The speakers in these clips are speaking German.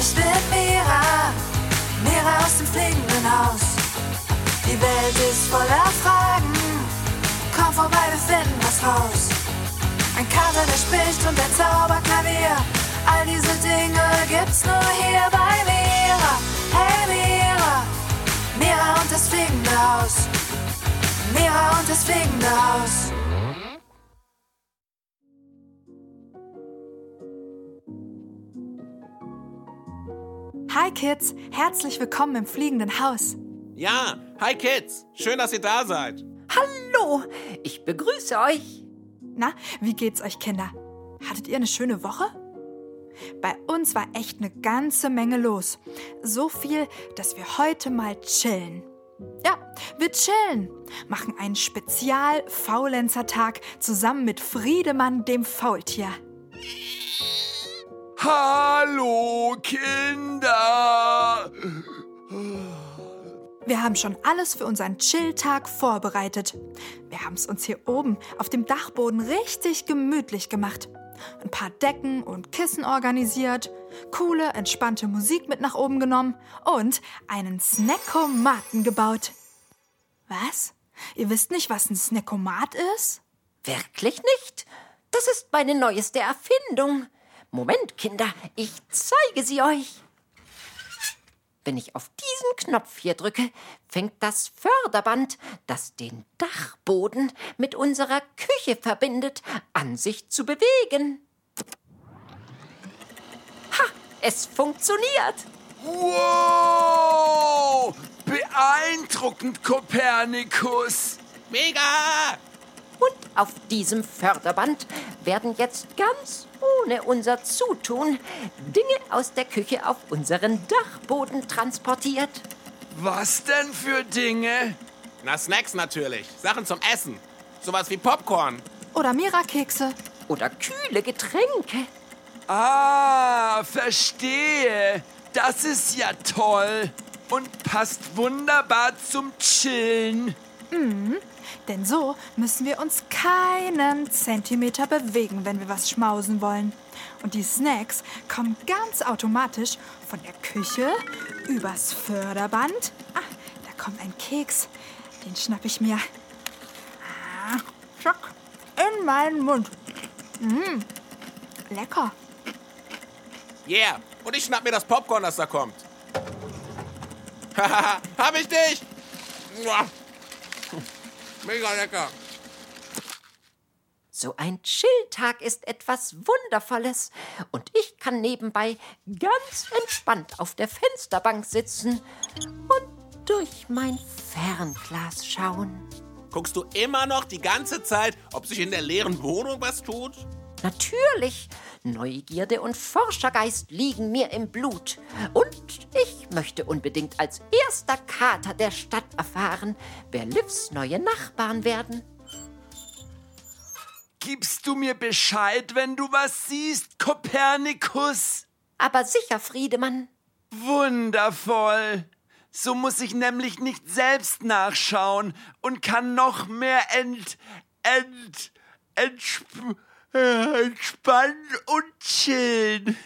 Ich bin Mira, Mira aus dem fliegenden Haus. Die Welt ist voller Fragen. Komm vorbei, wir finden was raus. Ein Kater, der spricht und der Zauberklavier. All diese Dinge gibt's nur hier bei Mira. Hey Mira, Mira und das fliegende Haus. Mira und das fliegende Haus. Hi Kids, herzlich willkommen im fliegenden Haus. Ja, hi Kids. Schön, dass ihr da seid. Hallo, ich begrüße euch. Na, wie geht's euch Kinder? Hattet ihr eine schöne Woche? Bei uns war echt eine ganze Menge los. So viel, dass wir heute mal chillen. Ja, wir chillen. Machen einen Spezial-Faulenzer-Tag zusammen mit Friedemann, dem Faultier. Hallo, Kinder! Wir haben schon alles für unseren Chill-Tag vorbereitet. Wir haben es uns hier oben auf dem Dachboden richtig gemütlich gemacht. Ein paar Decken und Kissen organisiert, coole, entspannte Musik mit nach oben genommen und einen Snackomaten gebaut. Was? Ihr wisst nicht, was ein Snackomat ist? Wirklich nicht? Das ist meine neueste Erfindung. Moment, Kinder, ich zeige sie euch. Wenn ich auf diesen Knopf hier drücke, fängt das Förderband, das den Dachboden mit unserer Küche verbindet, an sich zu bewegen. Ha, es funktioniert. Wow! Beeindruckend, Kopernikus! Mega! Und auf diesem Förderband werden jetzt ganz ohne unser Zutun Dinge aus der Küche auf unseren Dachboden transportiert. Was denn für Dinge? Na, Snacks natürlich. Sachen zum Essen. Sowas wie Popcorn. Oder Mira-Kekse? Oder kühle Getränke. Ah, verstehe. Das ist ja toll. Und passt wunderbar zum Chillen. Denn so müssen wir uns keinen Zentimeter bewegen, wenn wir was schmausen wollen. Und die Snacks kommen ganz automatisch von der Küche übers Förderband. Ah, da kommt ein Keks. Den schnapp ich mir. Ah, zack, in meinen Mund. Mm, lecker. Yeah. Und ich schnapp mir das Popcorn, das da kommt. Haha, hab ich dich! Mega lecker. So ein Chilltag ist etwas Wundervolles und ich kann nebenbei ganz entspannt auf der Fensterbank sitzen und durch mein Fernglas schauen. Guckst du immer noch die ganze Zeit, ob sich in der leeren Wohnung was tut? Natürlich, Neugierde und Forschergeist liegen mir im Blut. Und ich möchte unbedingt als erster Kater der Stadt erfahren, wer Livs neue Nachbarn werden. Gibst du mir Bescheid, wenn du was siehst, Kopernikus? Aber sicher, Friedemann. Wundervoll. So muss ich nämlich nicht selbst nachschauen und kann noch mehr ent, ent, entsp, entspannen und chillen.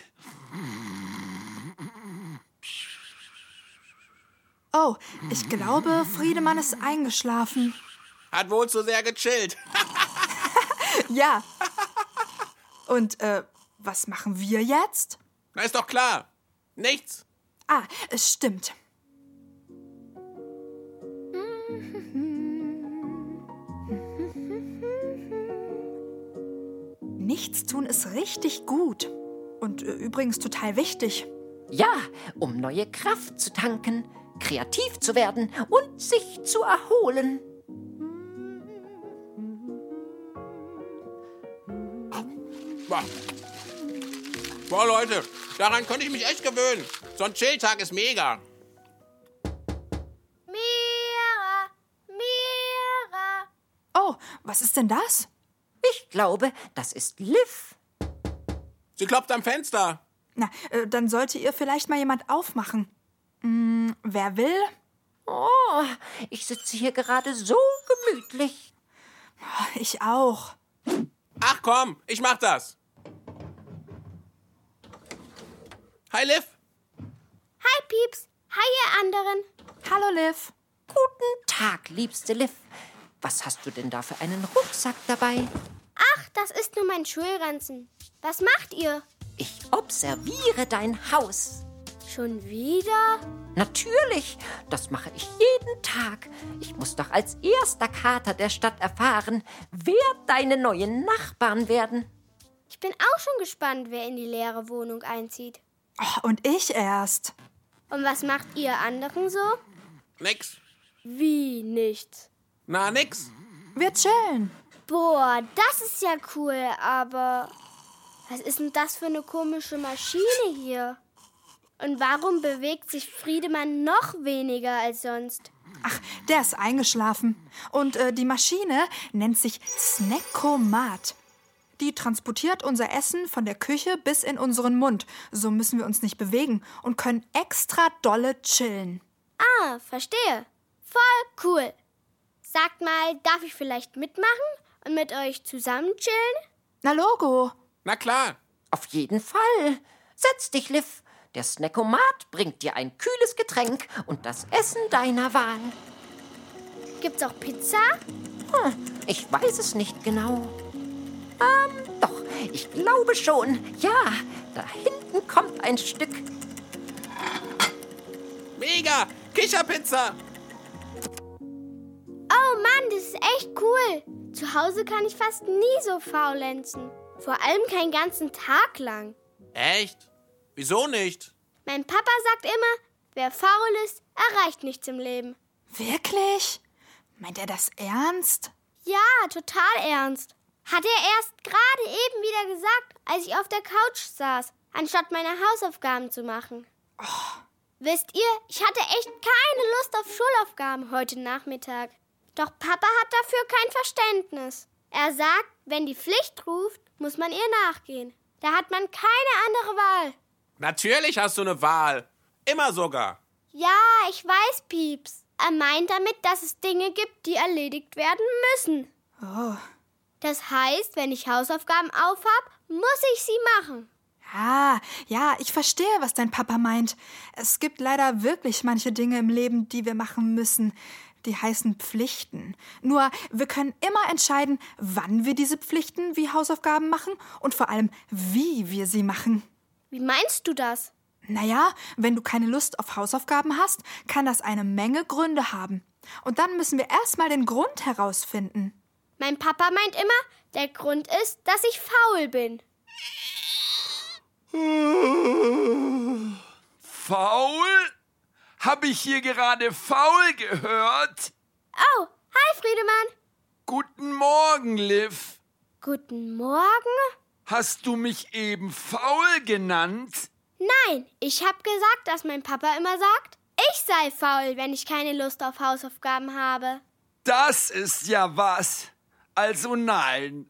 Oh, ich glaube, Friedemann ist eingeschlafen. Hat wohl zu sehr gechillt. Ja. Und äh, was machen wir jetzt? Na, ist doch klar. Nichts. Ah, es stimmt. Nichts tun ist richtig gut. Und äh, übrigens total wichtig. Ja, um neue Kraft zu tanken, kreativ zu werden und sich zu erholen. Boah. Boah, Leute, daran könnte ich mich echt gewöhnen. So ein Chilltag ist mega. Mira, Mira. Oh, was ist denn das? Ich glaube, das ist Liv. Sie klopft am Fenster. Na, äh, dann sollte ihr vielleicht mal jemand aufmachen. Hm, wer will? Oh, ich sitze hier gerade so gemütlich. Ich auch. Ach komm, ich mach das. Hi, Liv. Pieps. Hi, ihr anderen. Hallo, Liv. Guten Tag, liebste Liv. Was hast du denn da für einen Rucksack dabei? Ach, das ist nur mein Schulranzen. Was macht ihr? Ich observiere dein Haus. Schon wieder? Natürlich, das mache ich jeden Tag. Ich muss doch als erster Kater der Stadt erfahren, wer deine neuen Nachbarn werden. Ich bin auch schon gespannt, wer in die leere Wohnung einzieht. Oh, und ich erst. Und was macht ihr anderen so? Nix. Wie nichts? Na, nix. Wir chillen. Boah, das ist ja cool, aber was ist denn das für eine komische Maschine hier? Und warum bewegt sich Friedemann noch weniger als sonst? Ach, der ist eingeschlafen. Und äh, die Maschine nennt sich Snackomat. Die transportiert unser Essen von der Küche bis in unseren Mund. So müssen wir uns nicht bewegen und können extra dolle chillen. Ah, verstehe. Voll cool. Sagt mal, darf ich vielleicht mitmachen und mit euch zusammen chillen? Na, Logo. Na klar. Auf jeden Fall. Setz dich, Liv. Der Snackomat bringt dir ein kühles Getränk und das Essen deiner Wahl. Gibt's auch Pizza? Hm, ich weiß es nicht genau. Ähm, doch, ich glaube schon. Ja, da hinten kommt ein Stück. Mega. Kicherpizza. Oh Mann, das ist echt cool. Zu Hause kann ich fast nie so faulenzen. Vor allem keinen ganzen Tag lang. Echt? Wieso nicht? Mein Papa sagt immer, wer faul ist, erreicht nichts im Leben. Wirklich? Meint er das ernst? Ja, total ernst. Hat er erst gerade eben wieder gesagt, als ich auf der Couch saß, anstatt meine Hausaufgaben zu machen. Wisst ihr, ich hatte echt keine Lust auf Schulaufgaben heute Nachmittag. Doch Papa hat dafür kein Verständnis. Er sagt, wenn die Pflicht ruft, muss man ihr nachgehen. Da hat man keine andere Wahl. Natürlich hast du eine Wahl. Immer sogar. Ja, ich weiß, Pieps. Er meint damit, dass es Dinge gibt, die erledigt werden müssen. Oh. Das heißt, wenn ich Hausaufgaben aufhab, muss ich sie machen. Ja, ja, ich verstehe, was dein Papa meint. Es gibt leider wirklich manche Dinge im Leben, die wir machen müssen. Die heißen Pflichten. Nur, wir können immer entscheiden, wann wir diese Pflichten wie Hausaufgaben machen und vor allem, wie wir sie machen. Wie meinst du das? Naja, wenn du keine Lust auf Hausaufgaben hast, kann das eine Menge Gründe haben. Und dann müssen wir erstmal den Grund herausfinden. Mein Papa meint immer, der Grund ist, dass ich faul bin. Faul? Hab ich hier gerade faul gehört? Oh, hi Friedemann. Guten Morgen, Liv. Guten Morgen? Hast du mich eben faul genannt? Nein, ich hab gesagt, dass mein Papa immer sagt, ich sei faul, wenn ich keine Lust auf Hausaufgaben habe. Das ist ja was. Also nein,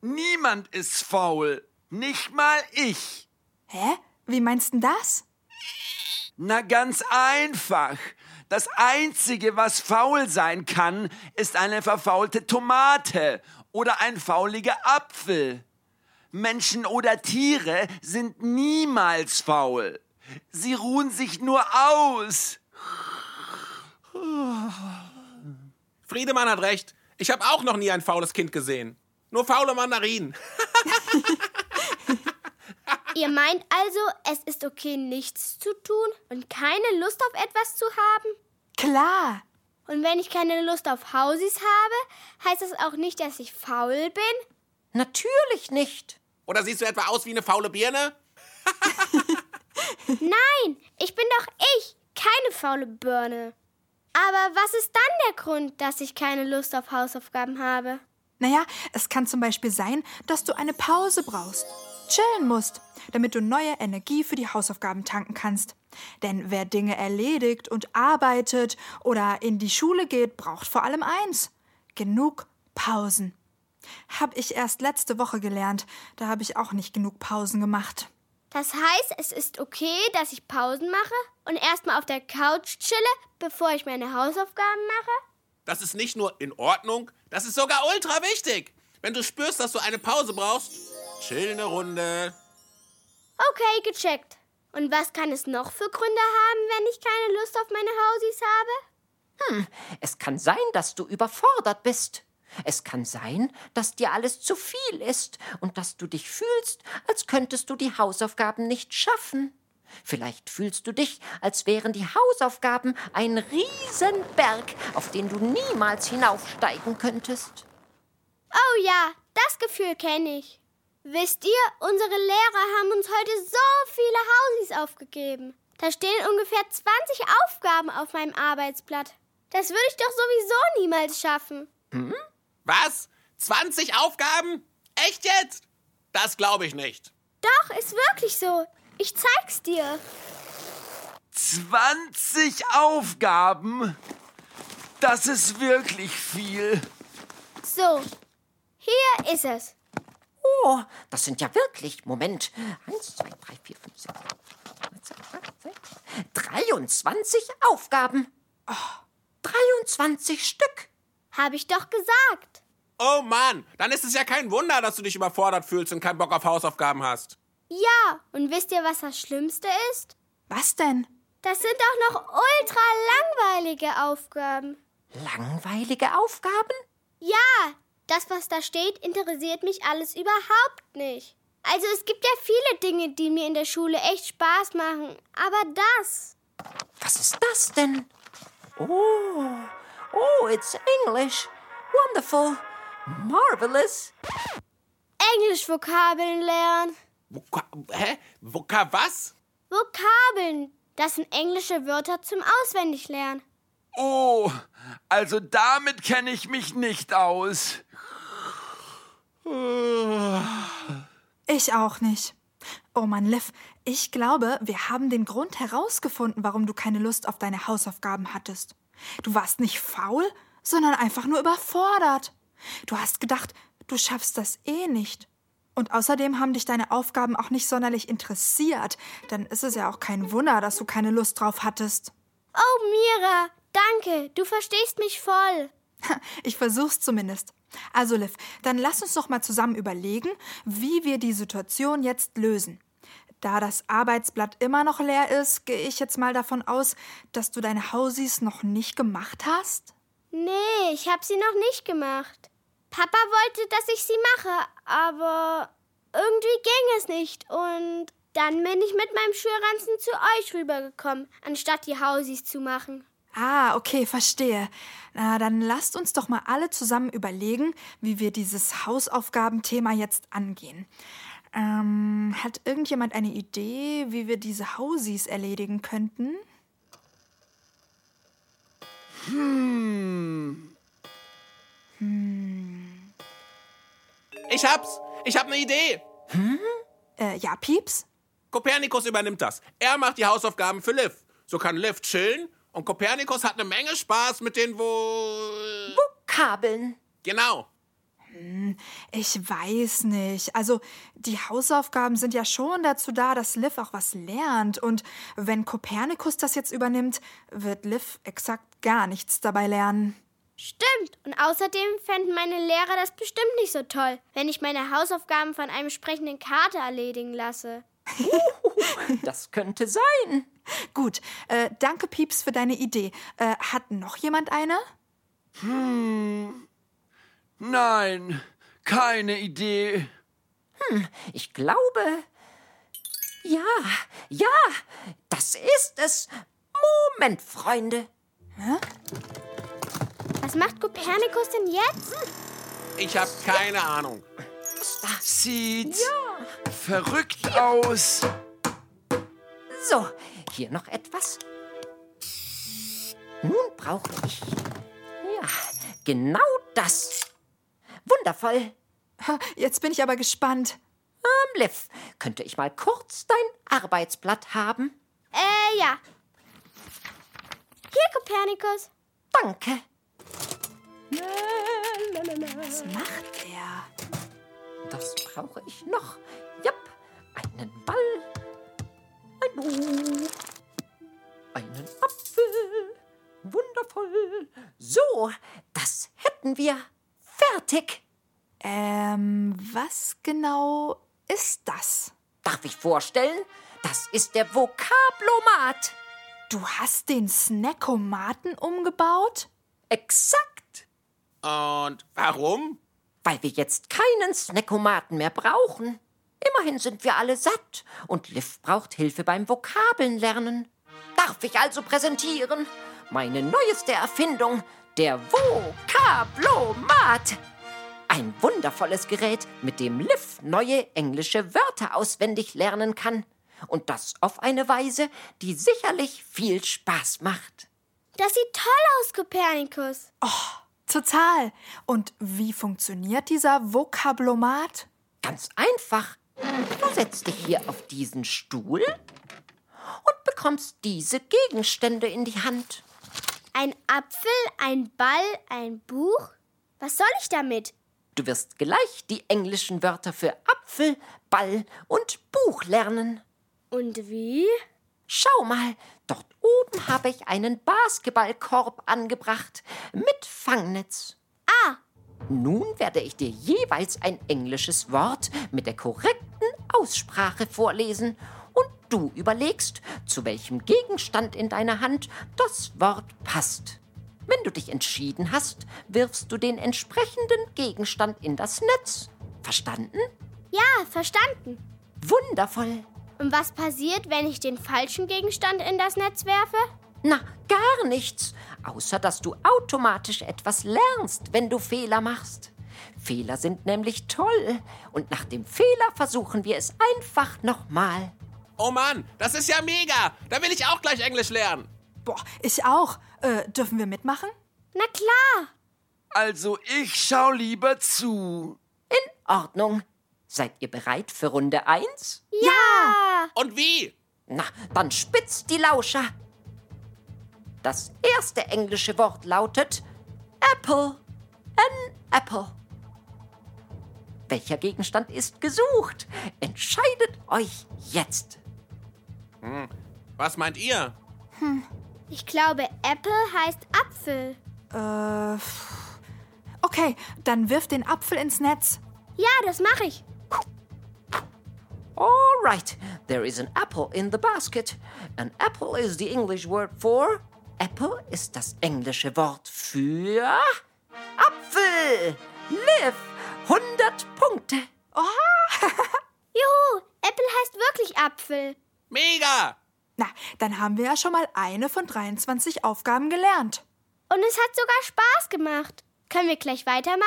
niemand ist faul. Nicht mal ich. Hä? Wie meinst du das? Na ganz einfach. Das Einzige, was faul sein kann, ist eine verfaulte Tomate oder ein fauliger Apfel. Menschen oder Tiere sind niemals faul. Sie ruhen sich nur aus. Friedemann hat recht. Ich habe auch noch nie ein faules Kind gesehen. Nur faule Mandarinen. Ihr meint also, es ist okay, nichts zu tun und keine Lust auf etwas zu haben? Klar. Und wenn ich keine Lust auf Hausis habe, heißt das auch nicht, dass ich faul bin? Natürlich nicht. Oder siehst du etwa aus wie eine faule Birne? Nein, ich bin doch ich, keine faule Birne. Aber was ist dann der Grund, dass ich keine Lust auf Hausaufgaben habe? Naja, es kann zum Beispiel sein, dass du eine Pause brauchst. Chillen musst, damit du neue Energie für die Hausaufgaben tanken kannst. Denn wer Dinge erledigt und arbeitet oder in die Schule geht, braucht vor allem eins: genug Pausen. Hab ich erst letzte Woche gelernt. Da habe ich auch nicht genug Pausen gemacht. Das heißt, es ist okay, dass ich Pausen mache und erstmal auf der Couch chille, bevor ich meine Hausaufgaben mache? Das ist nicht nur in Ordnung, das ist sogar ultra wichtig. Wenn du spürst, dass du eine Pause brauchst, chill eine Runde. Okay, gecheckt. Und was kann es noch für Gründe haben, wenn ich keine Lust auf meine Hausis habe? Es kann sein, dass du überfordert bist. Es kann sein, dass dir alles zu viel ist und dass du dich fühlst, als könntest du die Hausaufgaben nicht schaffen. Vielleicht fühlst du dich, als wären die Hausaufgaben ein Riesenberg, auf den du niemals hinaufsteigen könntest. Oh ja, das Gefühl kenne ich. Wisst ihr, unsere Lehrer haben uns heute so viele Hausis aufgegeben. Da stehen ungefähr 20 Aufgaben auf meinem Arbeitsblatt. Das würde ich doch sowieso niemals schaffen. Was? 20 Aufgaben? Echt jetzt? Das glaube ich nicht. Doch, ist wirklich so. Ich zeig's dir. 20 Aufgaben? Das ist wirklich viel. So, hier ist es. Oh, das sind ja wirklich. Moment. Eins, zwei, drei, vier, fünf, sechs. sechs, 23 Aufgaben. Oh, 23 Stück. Habe ich doch gesagt. Oh Mann, dann ist es ja kein Wunder, dass du dich überfordert fühlst und keinen Bock auf Hausaufgaben hast. Ja, und wisst ihr, was das Schlimmste ist? Was denn? Das sind auch noch ultra langweilige Aufgaben. Langweilige Aufgaben? Ja, das, was da steht, interessiert mich alles überhaupt nicht. Also es gibt ja viele Dinge, die mir in der Schule echt Spaß machen. Aber das. Was ist das denn? Oh, oh, it's English. Wonderful. Marvelous. Englisch-Vokabeln lernen. Voka hä? Voka was? Vokabeln. Das sind englische Wörter zum Auswendiglernen. Oh, also damit kenne ich mich nicht aus. Ich auch nicht. Oh Mann, Liv, ich glaube, wir haben den Grund herausgefunden, warum du keine Lust auf deine Hausaufgaben hattest. Du warst nicht faul, sondern einfach nur überfordert. Du hast gedacht, du schaffst das eh nicht. Und außerdem haben dich deine Aufgaben auch nicht sonderlich interessiert. Dann ist es ja auch kein Wunder, dass du keine Lust drauf hattest. Oh, Mira, danke. Du verstehst mich voll. Ich versuch's zumindest. Also, Liv, dann lass uns doch mal zusammen überlegen, wie wir die Situation jetzt lösen. Da das Arbeitsblatt immer noch leer ist, gehe ich jetzt mal davon aus, dass du deine Hausis noch nicht gemacht hast? Nee, ich hab sie noch nicht gemacht. Papa wollte, dass ich sie mache, aber irgendwie ging es nicht. Und dann bin ich mit meinem Schulranzen zu euch rübergekommen, anstatt die Hausis zu machen. Ah, okay, verstehe. Na, dann lasst uns doch mal alle zusammen überlegen, wie wir dieses Hausaufgabenthema jetzt angehen. Ähm, hat irgendjemand eine Idee, wie wir diese Hausis erledigen könnten? Ich hab's. Ich hab eine Idee. Äh, ja, Pieps? Kopernikus übernimmt das. Er macht die Hausaufgaben für Liv. So kann Liv chillen und Kopernikus hat eine Menge Spaß mit den wo... Kabeln. Genau. Ich weiß nicht. Also, die Hausaufgaben sind ja schon dazu da, dass Liv auch was lernt. Und wenn Kopernikus das jetzt übernimmt, wird Liv exakt gar nichts dabei lernen. Stimmt. Und außerdem fänden meine Lehrer das bestimmt nicht so toll, wenn ich meine Hausaufgaben von einem sprechenden Kater erledigen lasse. Das könnte sein. Gut, äh, danke Pieps für deine Idee. Äh, hat noch jemand eine? Nein, keine Idee. Ich glaube. Ja, ja, das ist es. Moment, Freunde. Was macht Kopernikus denn jetzt? Ich hab keine Ahnung. Sieht verrückt aus. So, hier noch etwas. Nun brauche ich. Ja, genau das. Wundervoll. Jetzt bin ich aber gespannt. Ähm, Liv, könnte ich mal kurz dein Arbeitsblatt haben? Äh, ja. Hier, Kopernikus. Danke. Was macht er? Das brauche ich noch. Jupp, einen Ball, einen Apfel. Wundervoll. So, das hätten wir. Fertig. Ähm, was genau ist das? Darf ich vorstellen? Das ist der Vokablomat. Du hast den Snackomaten umgebaut? Exakt. Und warum? Weil wir jetzt keinen Snackomaten mehr brauchen. Immerhin sind wir alle satt und Liv braucht Hilfe beim Vokabeln Darf ich also präsentieren? Meine neueste Erfindung, der Vokablomat. Ein wundervolles Gerät, mit dem Liv neue englische Wörter auswendig lernen kann. Und das auf eine Weise, die sicherlich viel Spaß macht. Das sieht toll aus, Kopernikus. Oh, total. Und wie funktioniert dieser Vokablomat? Ganz einfach. Du setzt dich hier auf diesen Stuhl und bekommst diese Gegenstände in die Hand. Ein Apfel, ein Ball, ein Buch? Was soll ich damit? Du wirst gleich die englischen Wörter für Apfel, Ball und Buch lernen. Und wie? Schau mal, dort oben habe ich einen Basketballkorb angebracht mit Fangnetz. Ah. Nun werde ich dir jeweils ein englisches Wort mit der korrekten Aussprache vorlesen und du überlegst, zu welchem Gegenstand in deiner Hand das Wort passt. Wenn du dich entschieden hast, wirfst du den entsprechenden Gegenstand in das Netz. Verstanden? Ja, verstanden. Wundervoll. Und was passiert, wenn ich den falschen Gegenstand in das Netz werfe? Na, gar nichts, außer dass du automatisch etwas lernst, wenn du Fehler machst. Fehler sind nämlich toll und nach dem Fehler versuchen wir es einfach nochmal. Oh Mann, das ist ja mega! Da will ich auch gleich Englisch lernen. Boah, ich auch. Äh, dürfen wir mitmachen? Na klar. Also ich schau lieber zu. In Ordnung. Seid ihr bereit für Runde 1? Ja. Und wie? Na, dann spitzt die Lauscher. Das erste englische Wort lautet Apple. An apple. Welcher Gegenstand ist gesucht? Entscheidet euch jetzt. Hm. Was meint ihr? Hm. Ich glaube, Apple heißt Apfel. Äh. Okay, dann wirf den Apfel ins Netz. Ja, das mache ich. All right, there is an apple in the basket. An apple is the English word for. Apple ist das englische Wort für. Apfel! Liv! 100 Punkte. Oha! Juhu, Apple heißt wirklich Apfel. Mega! Na, dann haben wir ja schon mal eine von 23 Aufgaben gelernt. Und es hat sogar Spaß gemacht. Können wir gleich weitermachen?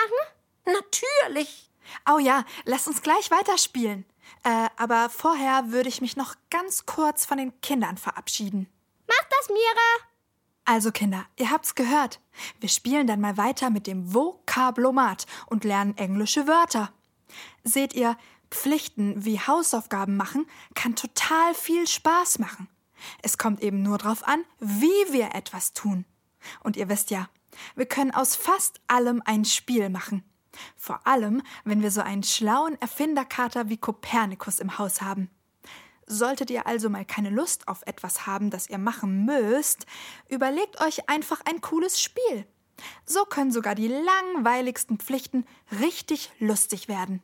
Natürlich. Oh ja, lass uns gleich weiterspielen. Äh, aber vorher würde ich mich noch ganz kurz von den Kindern verabschieden. Mach das, Mira. Also Kinder, ihr habt's gehört. Wir spielen dann mal weiter mit dem Vokablomat und lernen englische Wörter. Seht ihr, Pflichten wie Hausaufgaben machen kann total viel Spaß machen. Es kommt eben nur darauf an, wie wir etwas tun. Und ihr wisst ja, wir können aus fast allem ein Spiel machen. Vor allem, wenn wir so einen schlauen Erfinderkater wie Kopernikus im Haus haben. Solltet ihr also mal keine Lust auf etwas haben, das ihr machen müsst, überlegt euch einfach ein cooles Spiel. So können sogar die langweiligsten Pflichten richtig lustig werden.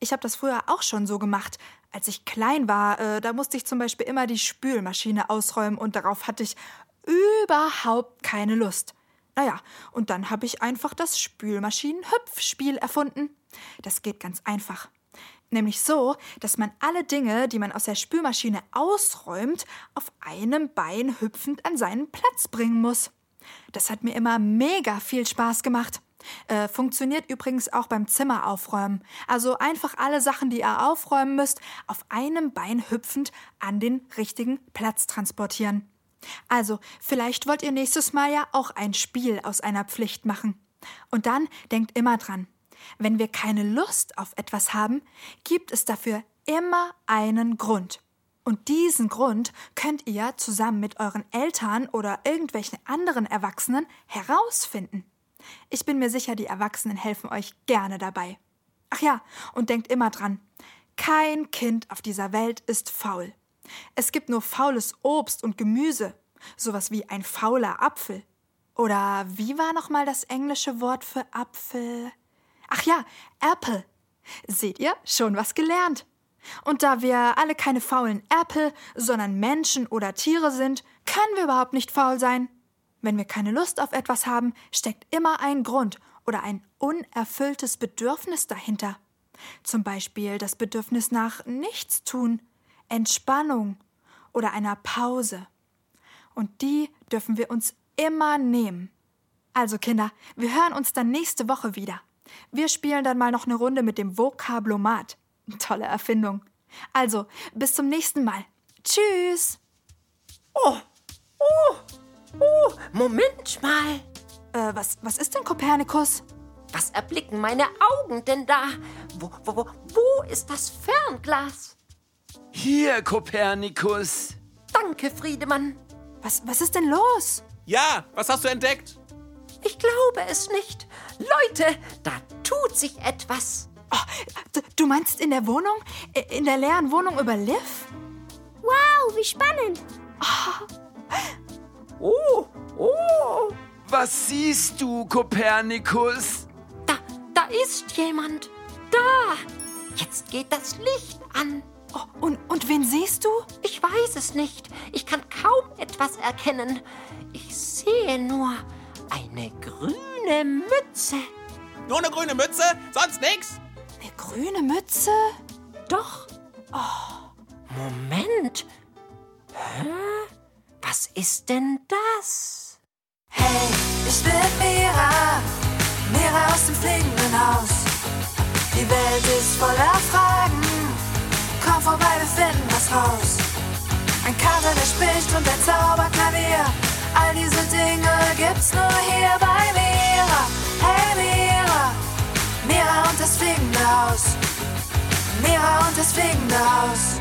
Ich habe das früher auch schon so gemacht. Als ich klein war, äh, da musste ich zum Beispiel immer die Spülmaschine ausräumen und darauf hatte ich überhaupt keine Lust. Naja, und dann habe ich einfach das Spülmaschinen-Hüpfspiel erfunden. Das geht ganz einfach. Nämlich so, dass man alle Dinge, die man aus der Spülmaschine ausräumt, auf einem Bein hüpfend an seinen Platz bringen muss. Das hat mir immer mega viel Spaß gemacht. Äh, funktioniert übrigens auch beim Zimmer aufräumen. Also einfach alle Sachen, die ihr aufräumen müsst, auf einem Bein hüpfend an den richtigen Platz transportieren. Also, vielleicht wollt ihr nächstes Mal ja auch ein Spiel aus einer Pflicht machen. Und dann denkt immer dran, wenn wir keine Lust auf etwas haben, gibt es dafür immer einen Grund. Und diesen Grund könnt ihr zusammen mit euren Eltern oder irgendwelchen anderen Erwachsenen herausfinden. Ich bin mir sicher, die Erwachsenen helfen euch gerne dabei. Ach ja, und denkt immer dran, kein Kind auf dieser Welt ist faul. Es gibt nur faules Obst und Gemüse, sowas wie ein fauler Apfel. Oder wie war nochmal das englische Wort für Apfel? Ach ja, Apple. Seht ihr, schon was gelernt. Und da wir alle keine faulen Äpfel, sondern Menschen oder Tiere sind, können wir überhaupt nicht faul sein. Wenn wir keine Lust auf etwas haben, steckt immer ein Grund oder ein unerfülltes Bedürfnis dahinter. Zum Beispiel das Bedürfnis nach Nichtstun, Entspannung oder einer Pause. Und die dürfen wir uns immer nehmen. Also Kinder, wir hören uns dann nächste Woche wieder. Wir spielen dann mal noch eine Runde mit dem Vokablomat. Tolle Erfindung. Also, bis zum nächsten Mal. Tschüss. Oh, oh, oh, Moment mal. Äh, was, was ist denn Kopernikus? Was erblicken meine Augen denn da? Wo, wo, wo, wo ist das Fernglas? Hier, Kopernikus. Danke, Friedemann. Was, was ist denn los? Ja, was hast du entdeckt? Ich glaube es nicht. Leute, da tut sich etwas. Oh, du meinst in der Wohnung? In der leeren Wohnung über Liv? Wow, wie spannend. Oh, oh. Was siehst du, Kopernikus? Da, da ist jemand. Da. Jetzt geht das Licht an. Oh, und, und wen siehst du? Ich weiß es nicht. Ich kann kaum etwas erkennen. Ich sehe nur eine grüne Mütze. Nur eine grüne Mütze? Sonst nix? Eine grüne Mütze? Doch. Oh. Moment. Hä? Was ist denn das? Hey, ich bin Mira, Mira aus dem fliegenden Haus. Die Welt ist voller Fragen, komm vorbei, wir finden was raus. Ein Kater, der spricht und ein Zauberklavier, all diese Dinge gibt's nur hier bei Mira. Hey Mira, Mira und das fliegende Haus. Mira und das fliegende Haus.